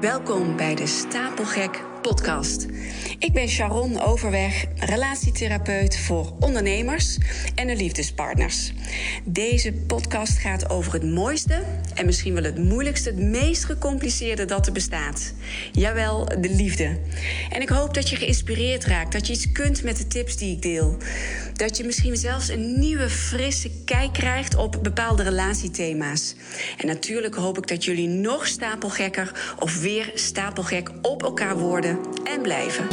Welkom bij de Stapelgek podcast. Ik ben Sharon Overweg, relatietherapeut voor ondernemers en de liefdespartners. Deze podcast gaat over het mooiste en misschien wel het moeilijkste, het meest gecompliceerde dat er bestaat. Jawel, de liefde. En ik hoop dat je geïnspireerd raakt, dat je iets kunt met de tips die ik deel. Dat je misschien zelfs een nieuwe, frisse kijk krijgt op bepaalde relatiethema's. En natuurlijk hoop ik dat jullie nog stapelgekker of weer stapelgek op elkaar worden en blijven.